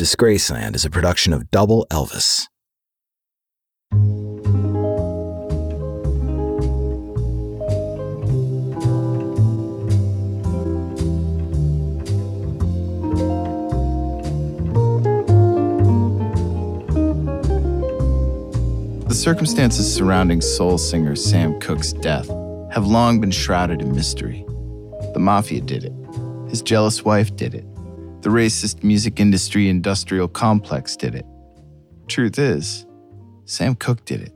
Disgraceland is a production of Double Elvis. The circumstances surrounding soul singer Sam Cooke's death have long been shrouded in mystery. The mafia did it. His jealous wife did it. The racist music industry industrial complex did it. Truth is, Sam Cooke did it.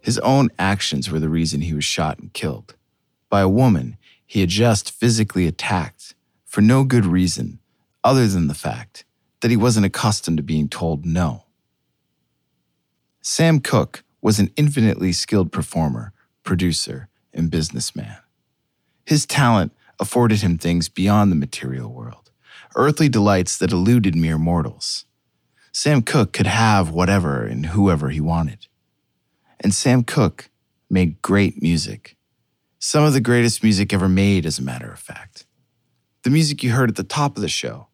His own actions were the reason he was shot and killed by a woman he had just physically attacked for no good reason other than the fact that he wasn't accustomed to being told no. Sam Cooke was an infinitely skilled performer, producer, and businessman. His talent afforded him things beyond the material world, earthly delights that eluded mere mortals. Sam Cooke could have whatever and whoever he wanted. And Sam Cooke made great music. Some of the greatest music ever made, as a matter of fact. The music you heard at the top of the show,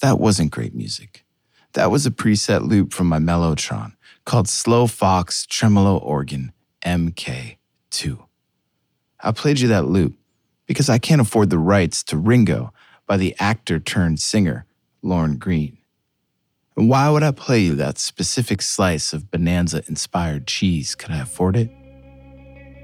that wasn't great music. That was a preset loop from my Mellotron called Slow Fox Tremolo Organ MK2. I played you that loop because I can't afford the rights to Ringo by the actor turned singer Lorne Greene. And why would I play you that specific slice of Bonanza inspired cheese? Could I afford it?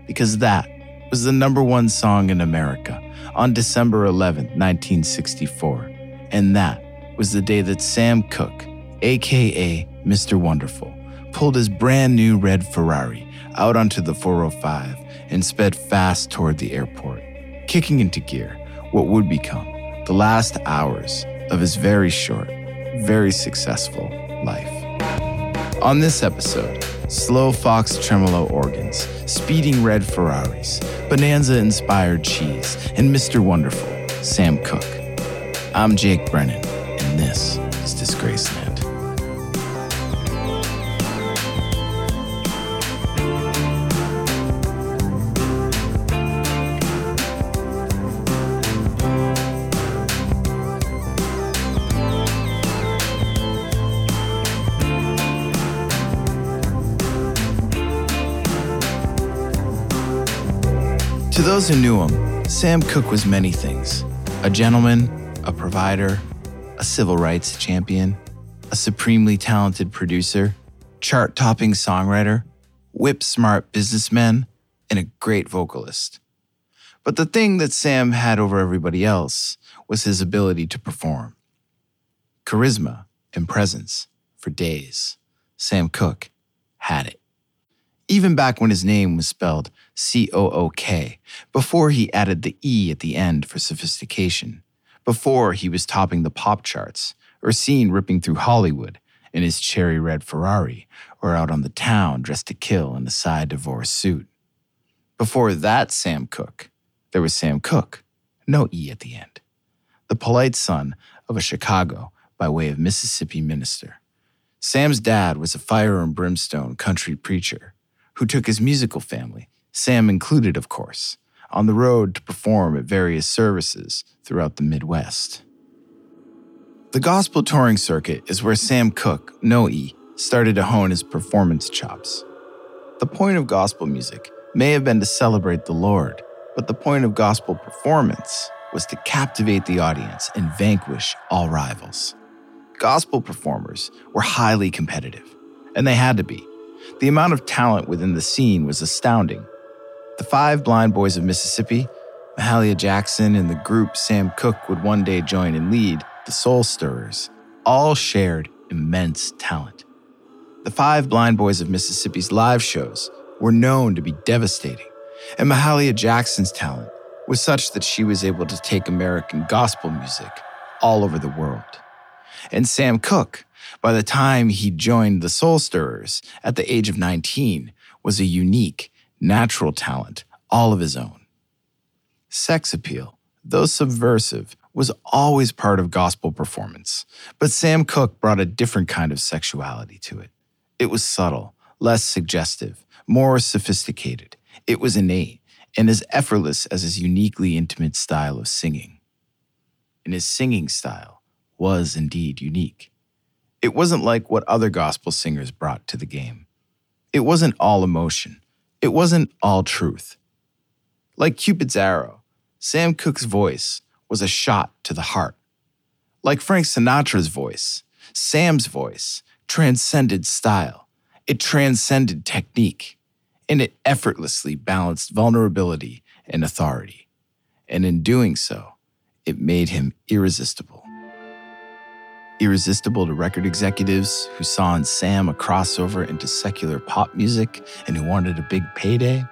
Because that was the number one song in America on December 11, 1964. And that was the day that Sam Cooke, aka Mr. Wonderful, pulled his brand new red Ferrari out onto the 405 and sped fast toward the airport, kicking into gear what would become the last hours of his very short, very successful life. On this episode, slow fox tremolo organs, speeding red Ferraris, bonanza inspired cheese, and Mr. Wonderful, Sam Cooke. I'm Jake Brennan, and this is Disgraceland. To those who knew him, Sam Cooke was many things a gentleman, a provider, a civil rights champion, a supremely talented producer, chart topping songwriter, whip smart businessman, and a great vocalist. But the thing that Sam had over everybody else was his ability to perform. Charisma and presence for days. Sam Cooke had it even back when his name was spelled C O O K, before he added the E at the end for sophistication, before he was topping the pop charts, or seen ripping through Hollywood in his cherry red Ferrari, or out on the town dressed to kill in a side divorce suit. Before that Sam Cooke, there was Sam Cooke, no E at the end, the polite son of a Chicago by way of Mississippi minister. Sam's dad was a fire and brimstone country preacher who took his musical family, Sam included, of course, on the road to perform at various services throughout the Midwest. The gospel touring circuit is where Sam Cooke, no E, started to hone his performance chops. The point of gospel music may have been to celebrate the Lord, but the point of gospel performance was to captivate the audience and vanquish all rivals. Gospel performers were highly competitive, and they had to be the amount of talent within the scene was astounding. The five blind boys of Mississippi, Mahalia Jackson, and the group Sam Cooke would one day join and lead, the Soul Stirrers, all shared immense talent. The five blind boys of Mississippi's live shows were known to be devastating, and Mahalia Jackson's talent was such that she was able to take American gospel music all over the world. And Sam Cooke, by the time he joined the Soul Stirrers at the age of 19, was a unique, natural talent all of his own. Sex appeal, though subversive, was always part of gospel performance, but Sam Cooke brought a different kind of sexuality to it. It was subtle, less suggestive, more sophisticated. It was innate and as effortless as his uniquely intimate style of singing. And his singing style was indeed unique. It wasn't like what other gospel singers brought to the game. It wasn't all emotion. It wasn't all truth. Like Cupid's arrow, Sam Cooke's voice was a shot to the heart. Like Frank Sinatra's voice, Sam's voice transcended style. It transcended technique, and it effortlessly balanced vulnerability and authority. And in doing so, it made him irresistible. Irresistible to record executives who saw in Sam a crossover into secular pop music and who wanted a big payday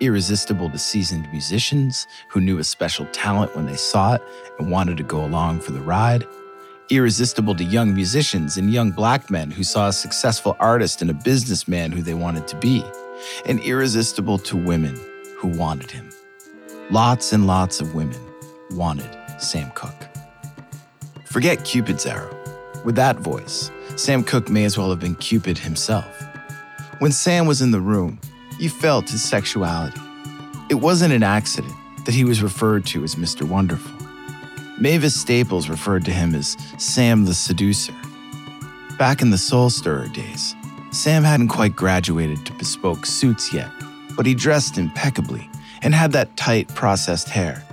irresistible to seasoned musicians who knew a special talent when they saw it and wanted to go along for the ride, irresistible to young musicians and young black men who saw a successful artist and a businessman who they wanted to be, and irresistible to women who wanted him. Lots and lots of women wanted Sam Cooke. Forget Cupid's arrow. With that voice, Sam Cooke may as well have been Cupid himself. When Sam was in the room, you felt his sexuality. It wasn't an accident that he was referred to as Mr. Wonderful. Mavis Staples referred to him as Sam the Seducer. Back in the Soul Stirrer days, Sam hadn't quite graduated to bespoke suits yet, but he dressed impeccably and had that tight, processed hair.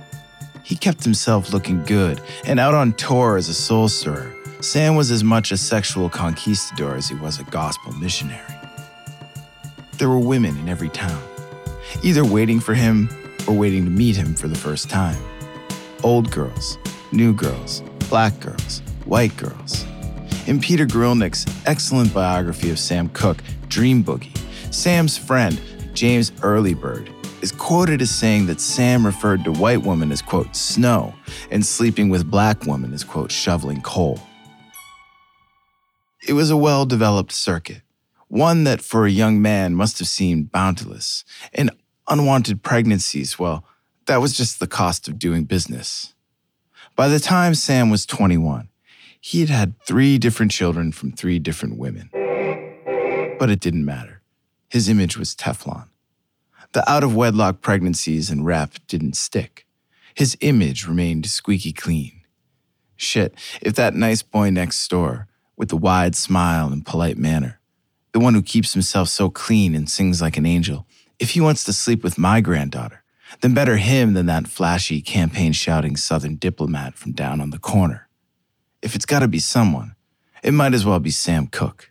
He kept himself looking good, and out on tour as a soul stirrer, Sam was as much a sexual conquistador as he was a gospel missionary. There were women in every town, either waiting for him or waiting to meet him for the first time. Old girls, new girls, black girls, white girls. In Peter Guralnick's excellent biography of Sam Cooke, Dream Boogie, Sam's friend, James Earlybird, is quoted as saying that Sam referred to white women as, quote, snow, and sleeping with black women as, quote, shoveling coal. It was a well developed circuit one that for a young man must have seemed boundless. and unwanted pregnancies, well, that was just the cost of doing business. By the time Sam was 21, he had had three different children from three different women. But it didn't matter. His image was Teflon. The out of wedlock pregnancies and rap didn't stick. His image remained squeaky clean. Shit, if that nice boy next door, with the wide smile and polite manner, the one who keeps himself so clean and sings like an angel, if he wants to sleep with my granddaughter, then better him than that flashy, campaign shouting Southern diplomat from down on the corner. If it's got to be someone, it might as well be Sam Cooke.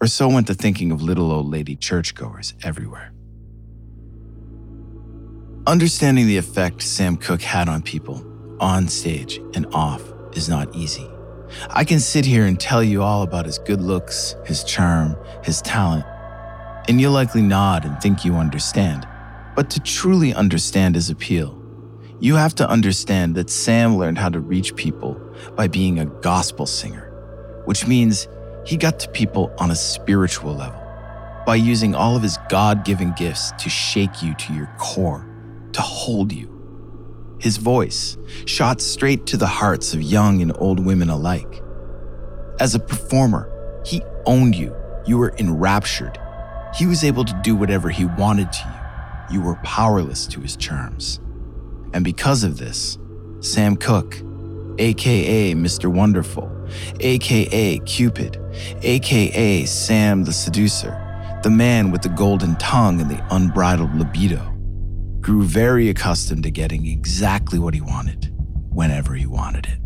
Or so went the thinking of little old lady churchgoers everywhere. Understanding the effect Sam Cooke had on people, on stage and off, is not easy. I can sit here and tell you all about his good looks, his charm, his talent, and you'll likely nod and think you understand. But to truly understand his appeal, you have to understand that Sam learned how to reach people by being a gospel singer, which means he got to people on a spiritual level by using all of his God given gifts to shake you to your core, to hold you his voice shot straight to the hearts of young and old women alike. As a performer, he owned you. You were enraptured. He was able to do whatever he wanted to you. You were powerless to his charms. And because of this, Sam Cooke, aka Mr. Wonderful, aka Cupid, aka Sam the Seducer, the man with the golden tongue and the unbridled libido, grew very accustomed to getting exactly what he wanted whenever he wanted it.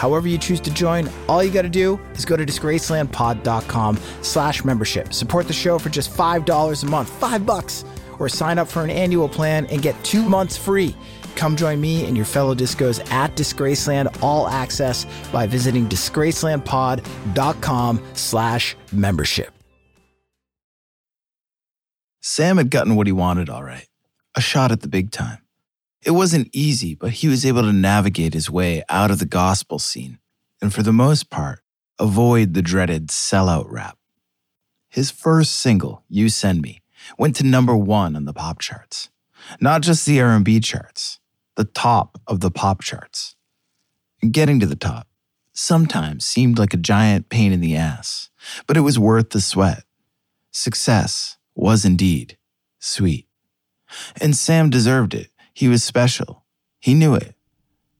However you choose to join, all you got to do is go to disgracelandpod.com slash membership. Support the show for just $5 a month, five bucks, or sign up for an annual plan and get two months free. Come join me and your fellow discos at Disgraceland All Access by visiting disgracelandpod.com slash membership. Sam had gotten what he wanted all right a shot at the big time. It wasn't easy, but he was able to navigate his way out of the gospel scene and, for the most part, avoid the dreaded sellout rap. His first single, You Send Me, went to number one on the pop charts. Not just the R&B charts, the top of the pop charts. And getting to the top sometimes seemed like a giant pain in the ass, but it was worth the sweat. Success was indeed sweet. And Sam deserved it. He was special. He knew it.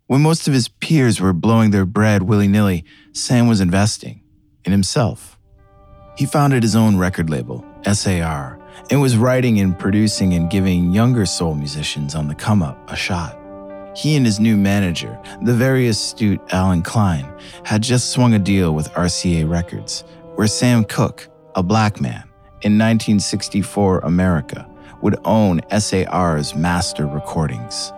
When most of his peers were blowing their bread willy nilly, Sam was investing in himself. He founded his own record label, SAR, and was writing and producing and giving younger soul musicians on the come up a shot. He and his new manager, the very astute Allen Klein, had just swung a deal with RCA Records, where Sam Cooke, a black man, in 1964 America, would own SAR's master recordings.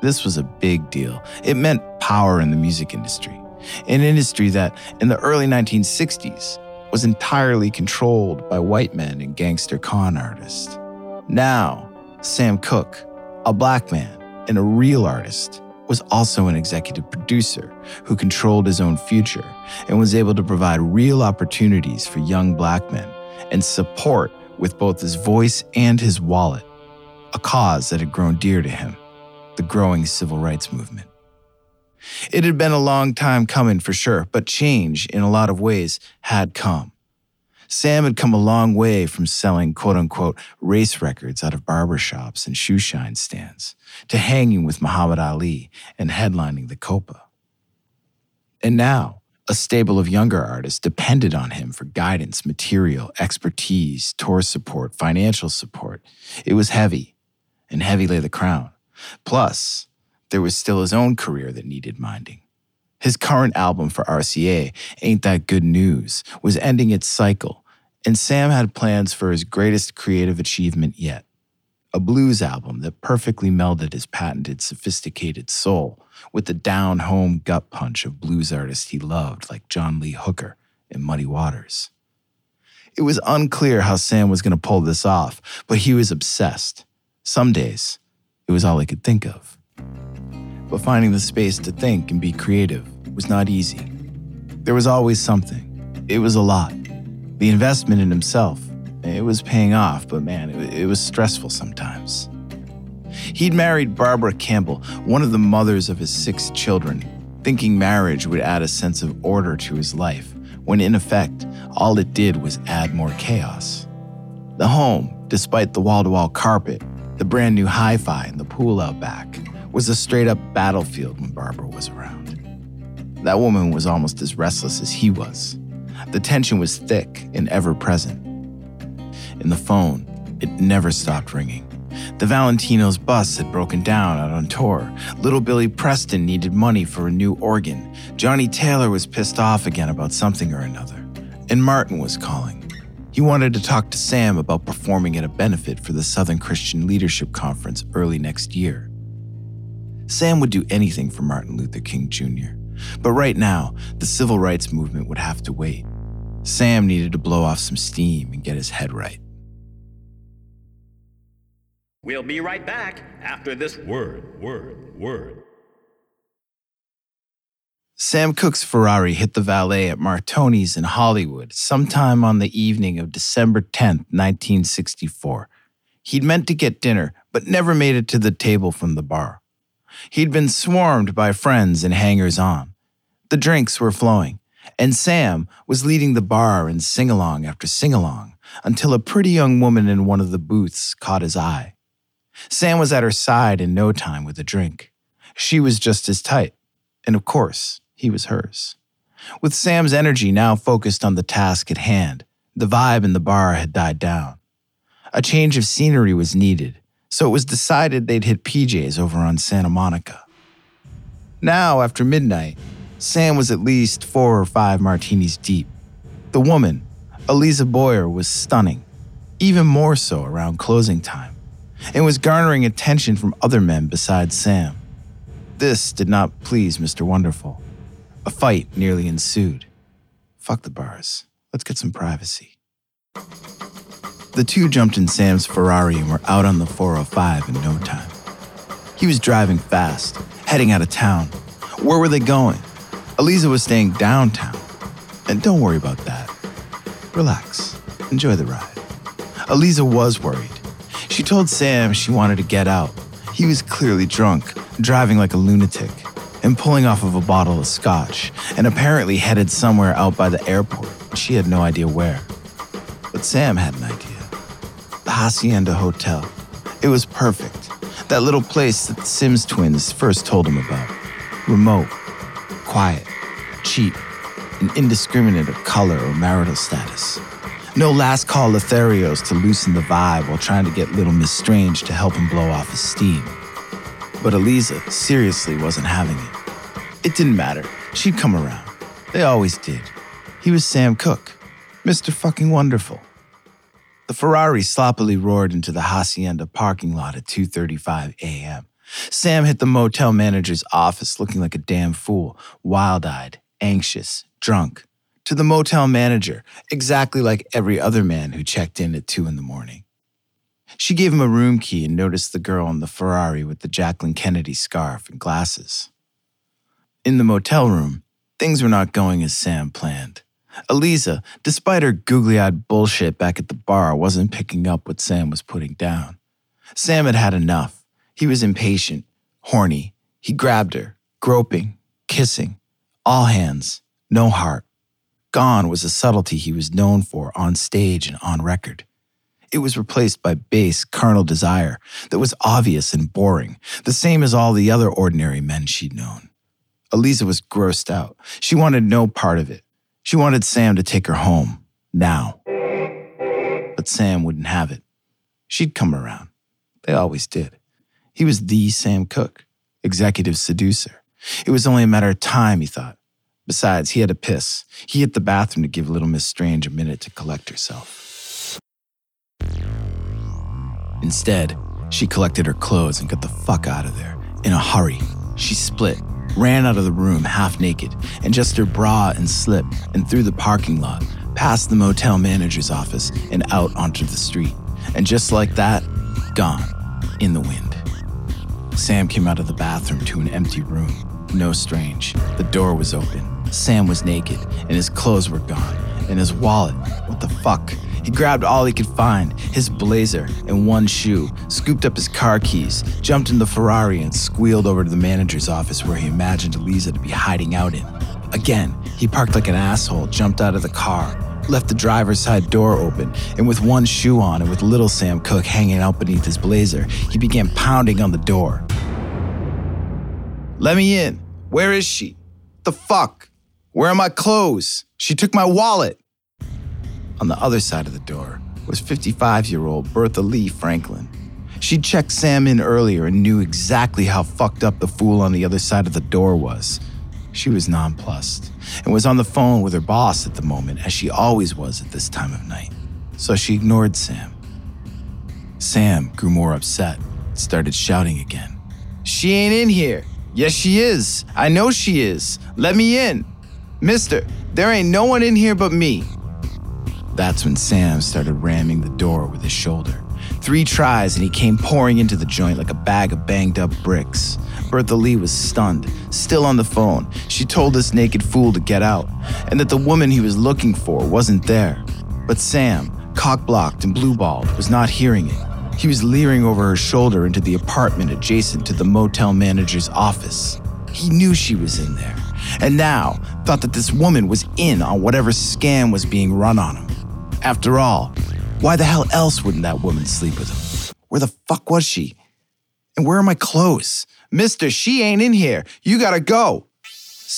This was a big deal. It meant power in the music industry, an industry that, in the early 1960s, was entirely controlled by white men and gangster con artists. Now, Sam Cooke, a black man and a real artist, was also an executive producer who controlled his own future and was able to provide real opportunities for young black men and support with both his voice and his wallet, a cause that had grown dear to him the growing civil rights movement. It had been a long time coming for sure, but change in a lot of ways had come. Sam had come a long way from selling quote unquote race records out of barbershops and shoe shine stands to hanging with Muhammad Ali and headlining the Copa. And now, a stable of younger artists depended on him for guidance, material, expertise, tour support, financial support. It was heavy, and heavy lay the crown. Plus, there was still his own career that needed minding. His current album for RCA, Ain't That Good News, was ending its cycle, and Sam had plans for his greatest creative achievement yet a blues album that perfectly melded his patented sophisticated soul with the down home gut punch of blues artists he loved, like John Lee Hooker and Muddy Waters. It was unclear how Sam was going to pull this off, but he was obsessed. Some days, it was all he could think of. But finding the space to think and be creative was not easy. There was always something. It was a lot. The investment in himself, it was paying off, but man, it, was stressful sometimes. He'd married Barbara Campbell, one of the mothers of his six children, thinking marriage would add a sense of order to his life, when in effect, all it did was add more chaos. The home, despite the wall to wall carpet, the brand new hi fi, and the pool out back, was a straight up battlefield when Barbara was around. That woman was almost as restless as he was. The tension was thick and ever present. In the phone, it never stopped ringing. The Valentino's bus had broken down out on tour. Little Billy Preston needed money for a new organ. Johnnie Taylor was pissed off again about something or another. And Martin was calling. He wanted to talk to Sam about performing at a benefit for the Southern Christian Leadership Conference early next year. Sam would do anything for Martin Luther King Jr., but right now, the civil rights movement would have to wait. Sam needed to blow off some steam and get his head right. We'll be right back after this word, word, word. Sam Cooke's Ferrari hit the valet at Martoni's in Hollywood sometime on the evening of December 10th, 1964. He'd meant to get dinner, but never made it to the table from the bar. He'd been swarmed by friends and hangers on. The drinks were flowing, and Sam was leading the bar in sing along after sing along until a pretty young woman in one of the booths caught his eye. Sam was at her side in no time with a drink. She was just as tight, and of course, he was hers. With Sam's energy now focused on the task at hand, the vibe in the bar had died down. A change of scenery was needed, so it was decided they'd hit PJ's over on Santa Monica. Now, after midnight, Sam was at least four or five martinis deep. The woman, Eliza Boyer, was stunning, even more so around closing time, and was garnering attention from other men besides Sam. This did not please Mr. Wonderful. A fight nearly ensued. Fuck the bars. Let's get some privacy. The two jumped in Sam's Ferrari and were out on the 405 in no time. He was driving fast, heading out of town. Where were they going? Eliza was staying downtown. And don't worry about that. Relax. Enjoy the ride. Eliza was worried. She told Sam she wanted to get out. He was clearly drunk, driving like a lunatic and pulling off of a bottle of scotch, and apparently headed somewhere out by the airport. She had no idea where. But Sam had an idea. The Hacienda Hotel. It was perfect. That little place that the Sims twins first told him about. Remote, quiet, cheap, and indiscriminate of color or marital status. No last call Lotharios to loosen the vibe while trying to get little Miss Strange to help him blow off his steam. But Eliza seriously wasn't having it. It didn't matter. She'd come around. They always did. He was Sam Cooke, Mr. Fucking Wonderful. The Ferrari sloppily roared into the hacienda parking lot at 2:35 a.m. Sam hit the motel manager's office looking like a damn fool, wild-eyed, anxious, drunk. To the motel manager, exactly like every other man who checked in at 2 in the morning. She gave him a room key and noticed the girl in the Ferrari with the Jacqueline Kennedy scarf and glasses. In the motel room, things were not going as Sam planned. Eliza, despite her googly eyed bullshit back at the bar, wasn't picking up what Sam was putting down. Sam had had enough. He was impatient, horny. He grabbed her, groping, kissing, all hands, no heart. Gone was the subtlety he was known for on stage and on record. It was replaced by base, carnal desire that was obvious and boring, the same as all the other ordinary men she'd known. Eliza was grossed out. She wanted no part of it. She wanted Sam to take her home, now. But Sam wouldn't have it. She'd come around. They always did. He was the Sam Cooke, executive seducer. It was only a matter of time, he thought. Besides, he had to piss. He hit the bathroom to give little Miss Strange a minute to collect herself. Instead, she collected her clothes and got the fuck out of there. In a hurry, she split, ran out of the room half naked, and just her bra and slip, and through the parking lot, past the motel manager's office, and out onto the street. And just like that, gone, in the wind. Sam came out of the bathroom to an empty room. No strange. The door was open. Sam was naked, and his clothes were gone. And his wallet, what the fuck? He grabbed all he could find his blazer and one shoe, scooped up his car keys, jumped in the Ferrari, and squealed over to the manager's office where he imagined Eliza to be hiding out in. Again, he parked like an asshole, jumped out of the car, left the driver's side door open, and with one shoe on and with little Sam Cooke hanging out beneath his blazer, he began pounding on the door. Let me in. Where is she? The fuck? Where are my clothes? She took my wallet. On the other side of the door was 55 year old Bertha Lee Franklin. She'd checked Sam in earlier and knew exactly how fucked up the fool on the other side of the door was. She was nonplussed and was on the phone with her boss at the moment, as she always was at this time of night. so she ignored Sam. Sam grew more upset, and started shouting again. She ain't in here. Yes, she is. I know she is. Let me in. Mister, there ain't no one in here but me. That's when Sam started ramming the door with his shoulder. Three tries and he came pouring into the joint like a bag of banged up bricks. Bertha Lee was stunned, still on the phone. She told this naked fool to get out, and that the woman he was looking for wasn't there. But Sam, cock blocked and blue balled, was not hearing it. He was leering over her shoulder into the apartment adjacent to the motel manager's office. He knew she was in there, and now thought that this woman was in on whatever scam was being run on him. After all, why the hell else wouldn't that woman sleep with him? Where the fuck was she? And where are my clothes? Mister, she ain't in here. You gotta go.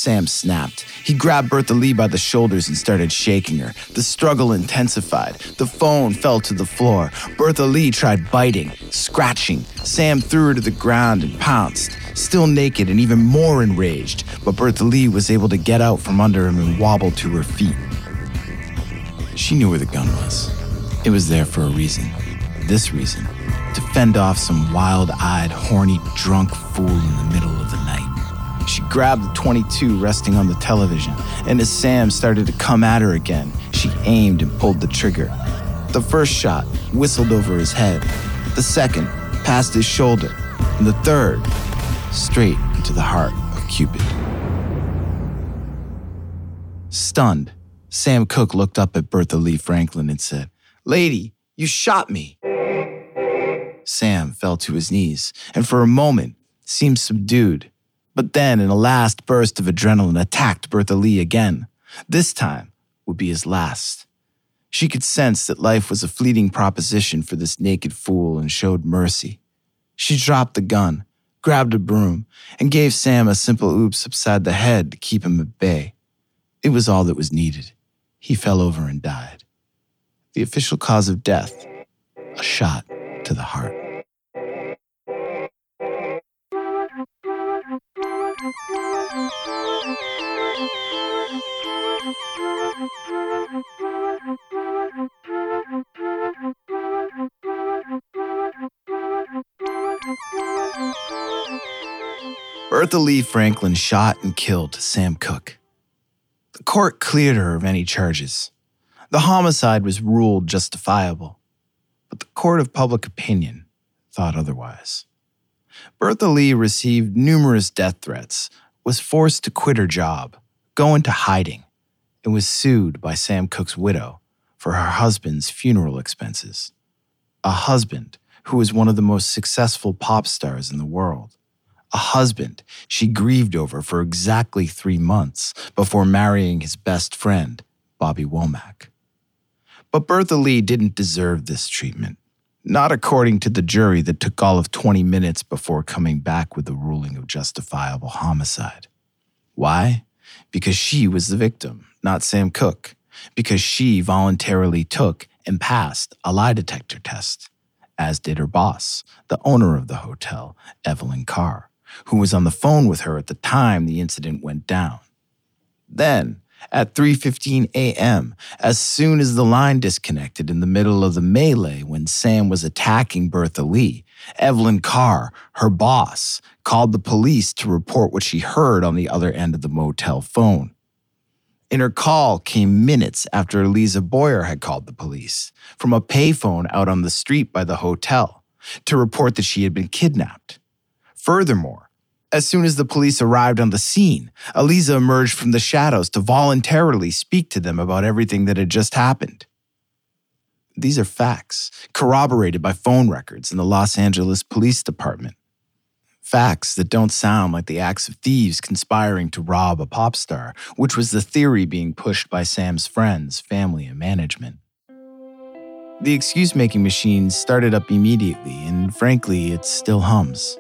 Sam snapped. He grabbed Bertha Lee by the shoulders and started shaking her. The struggle intensified. The phone fell to the floor. Bertha Lee tried biting, scratching. Sam threw her to the ground and pounced, still naked and even more enraged. But Bertha Lee was able to get out from under him and wobble to her feet. She knew where the gun was. It was there for a reason. This reason to fend off some wild eyed, horny, drunk fool in the middle. She grabbed the 22 resting on the television, and as Sam started to come at her again, she aimed and pulled the trigger. The first shot whistled over his head, the second past his shoulder, and the third straight into the heart of Cupid. Stunned, Sam Cooke looked up at Bertha Lee Franklin and said, Lady, you shot me. Sam fell to his knees and for a moment seemed subdued but then, in a last burst of adrenaline, attacked Bertha Lee again. This time would be his last. She could sense that life was a fleeting proposition for this naked fool and showed mercy. She dropped the gun, grabbed a broom, and gave Sam a simple oops upside the head to keep him at bay. It was all that was needed. He fell over and died. The official cause of death a shot to the heart. Bertha Lee Franklin shot and killed Sam Cooke. The court cleared her of any charges. The homicide was ruled justifiable, but the court of public opinion thought otherwise. Bertha Lee received numerous death threats, was forced to quit her job, go into hiding, and was sued by Sam Cooke's widow for her husband's funeral expenses. A husband who was one of the most successful pop stars in the world. A husband she grieved over for exactly three months before marrying his best friend, Bobby Womack. But Bertha Lee didn't deserve this treatment. Not according to the jury that took all of 20 minutes before coming back with the ruling of justifiable homicide. Why? Because she was the victim, not Sam Cooke. Because she voluntarily took and passed a lie detector test, as did her boss, the owner of the hotel, Evelyn Carr, who was on the phone with her at the time the incident went down. Then, at 3:15 a.m. as soon as the line disconnected in the middle of the melee when Sam was attacking Bertha Lee. Evelyn Carr, her boss, called the police to report what she heard on the other end of the motel phone. In her call came minutes after Eliza Boyer had called the police from a payphone out on the street by the hotel to report that she had been kidnapped. Furthermore, as soon as the police arrived on the scene, Eliza emerged from the shadows to voluntarily speak to them about everything that had just happened. These are facts, corroborated by phone records in the Los Angeles Police Department. Facts that don't sound like the acts of thieves conspiring to rob a pop star, which was the theory being pushed by Sam's friends, family, and management. The excuse making machine started up immediately, and frankly, it still hums.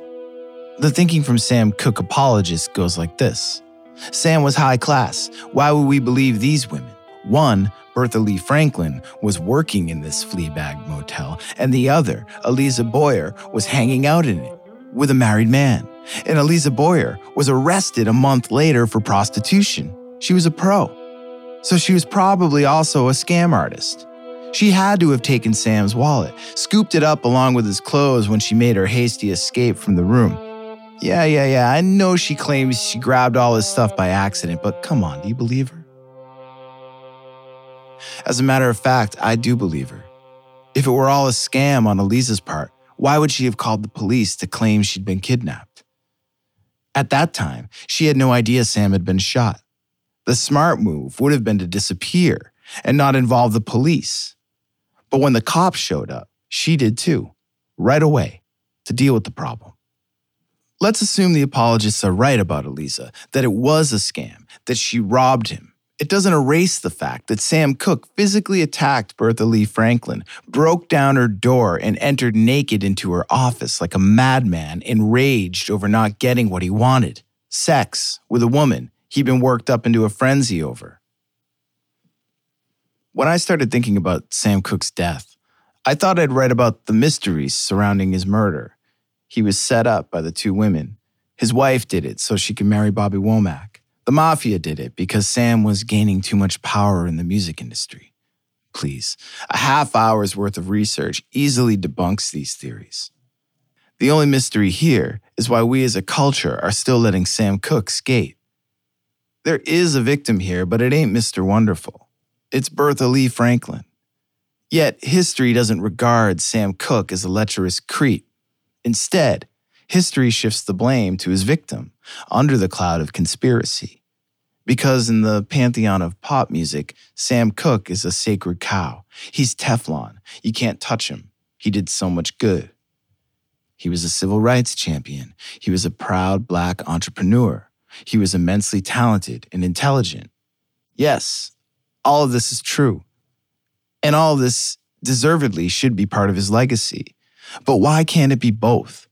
The thinking from Sam Cooke apologists goes like this Sam was high class. Why would we believe these women? One, Bertha Lee Franklin, was working in this Fleabag motel, and the other, Eliza Boyer, was hanging out in it with a married man. And Eliza Boyer was arrested a month later for prostitution. She was a pro. So she was probably also a scam artist. She had to have taken Sam's wallet, scooped it up along with his clothes when she made her hasty escape from the room. Yeah, yeah, yeah, I know she claims she grabbed all his stuff by accident, but come on, do you believe her? As a matter of fact, I do believe her. If it were all a scam on Eliza's part, why would she have called the police to claim she'd been kidnapped? At that time, she had no idea Sam had been shot. The smart move would have been to disappear and not involve the police. But when the cops showed up, she did too, right away, to deal with the problem. Let's assume the apologists are right about Eliza, that it was a scam, that she robbed him. It doesn't erase the fact that Sam Cooke physically attacked Bertha Lee Franklin, broke down her door, and entered naked into her office like a madman, enraged over not getting what he wanted sex with a woman he'd been worked up into a frenzy over. When I started thinking about Sam Cooke's death, I thought I'd write about the mysteries surrounding his murder. He was set up by the two women. His wife did it so she could marry Bobby Womack. The mafia did it because Sam was gaining too much power in the music industry. Please, a half hour's worth of research easily debunks these theories. The only mystery here is why we as a culture are still letting Sam Cooke skate. There is a victim here, but it ain't Mr. Wonderful. It's Bertha Lee Franklin. Yet history doesn't regard Sam Cooke as a lecherous creep. Instead, history shifts the blame to his victim under the cloud of conspiracy. Because in the pantheon of pop music, Sam Cooke is a sacred cow. He's Teflon. You can't touch him. He did so much good. He was a civil rights champion. He was a proud black entrepreneur. He was immensely talented and intelligent. Yes, all of this is true. And all of this deservedly should be part of his legacy. But why can't it be both?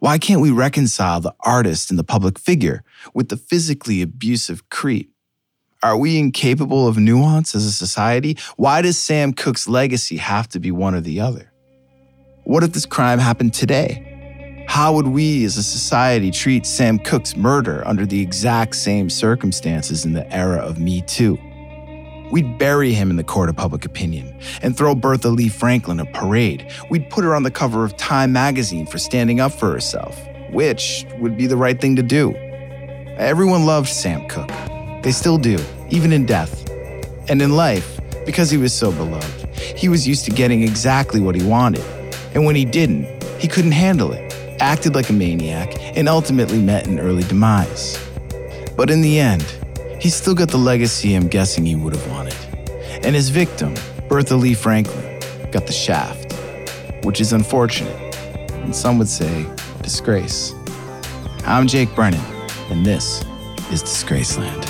Why can't we reconcile the artist and the public figure with the physically abusive creep? Are we incapable of nuance as a society? Why does Sam Cooke's legacy have to be one or the other? What if this crime happened today? How would we as a society treat Sam Cooke's murder under the exact same circumstances in the era of Me Too? We'd bury him in the court of public opinion and throw Bertha Lee Franklin a parade. We'd put her on the cover of Time magazine for standing up for herself, which would be the right thing to do. Everyone loved Sam Cooke. They still do, even in death. And in life, because he was so beloved, he was used to getting exactly what he wanted. And when he didn't, he couldn't handle it, acted like a maniac, and ultimately met an early demise. But in the end, he still got the legacy I'm guessing he would have wanted. And his victim, Bertha Lee Franklin, got the shaft, which is unfortunate, and some would say disgrace. I'm Jake Brennan, and this is Disgraceland.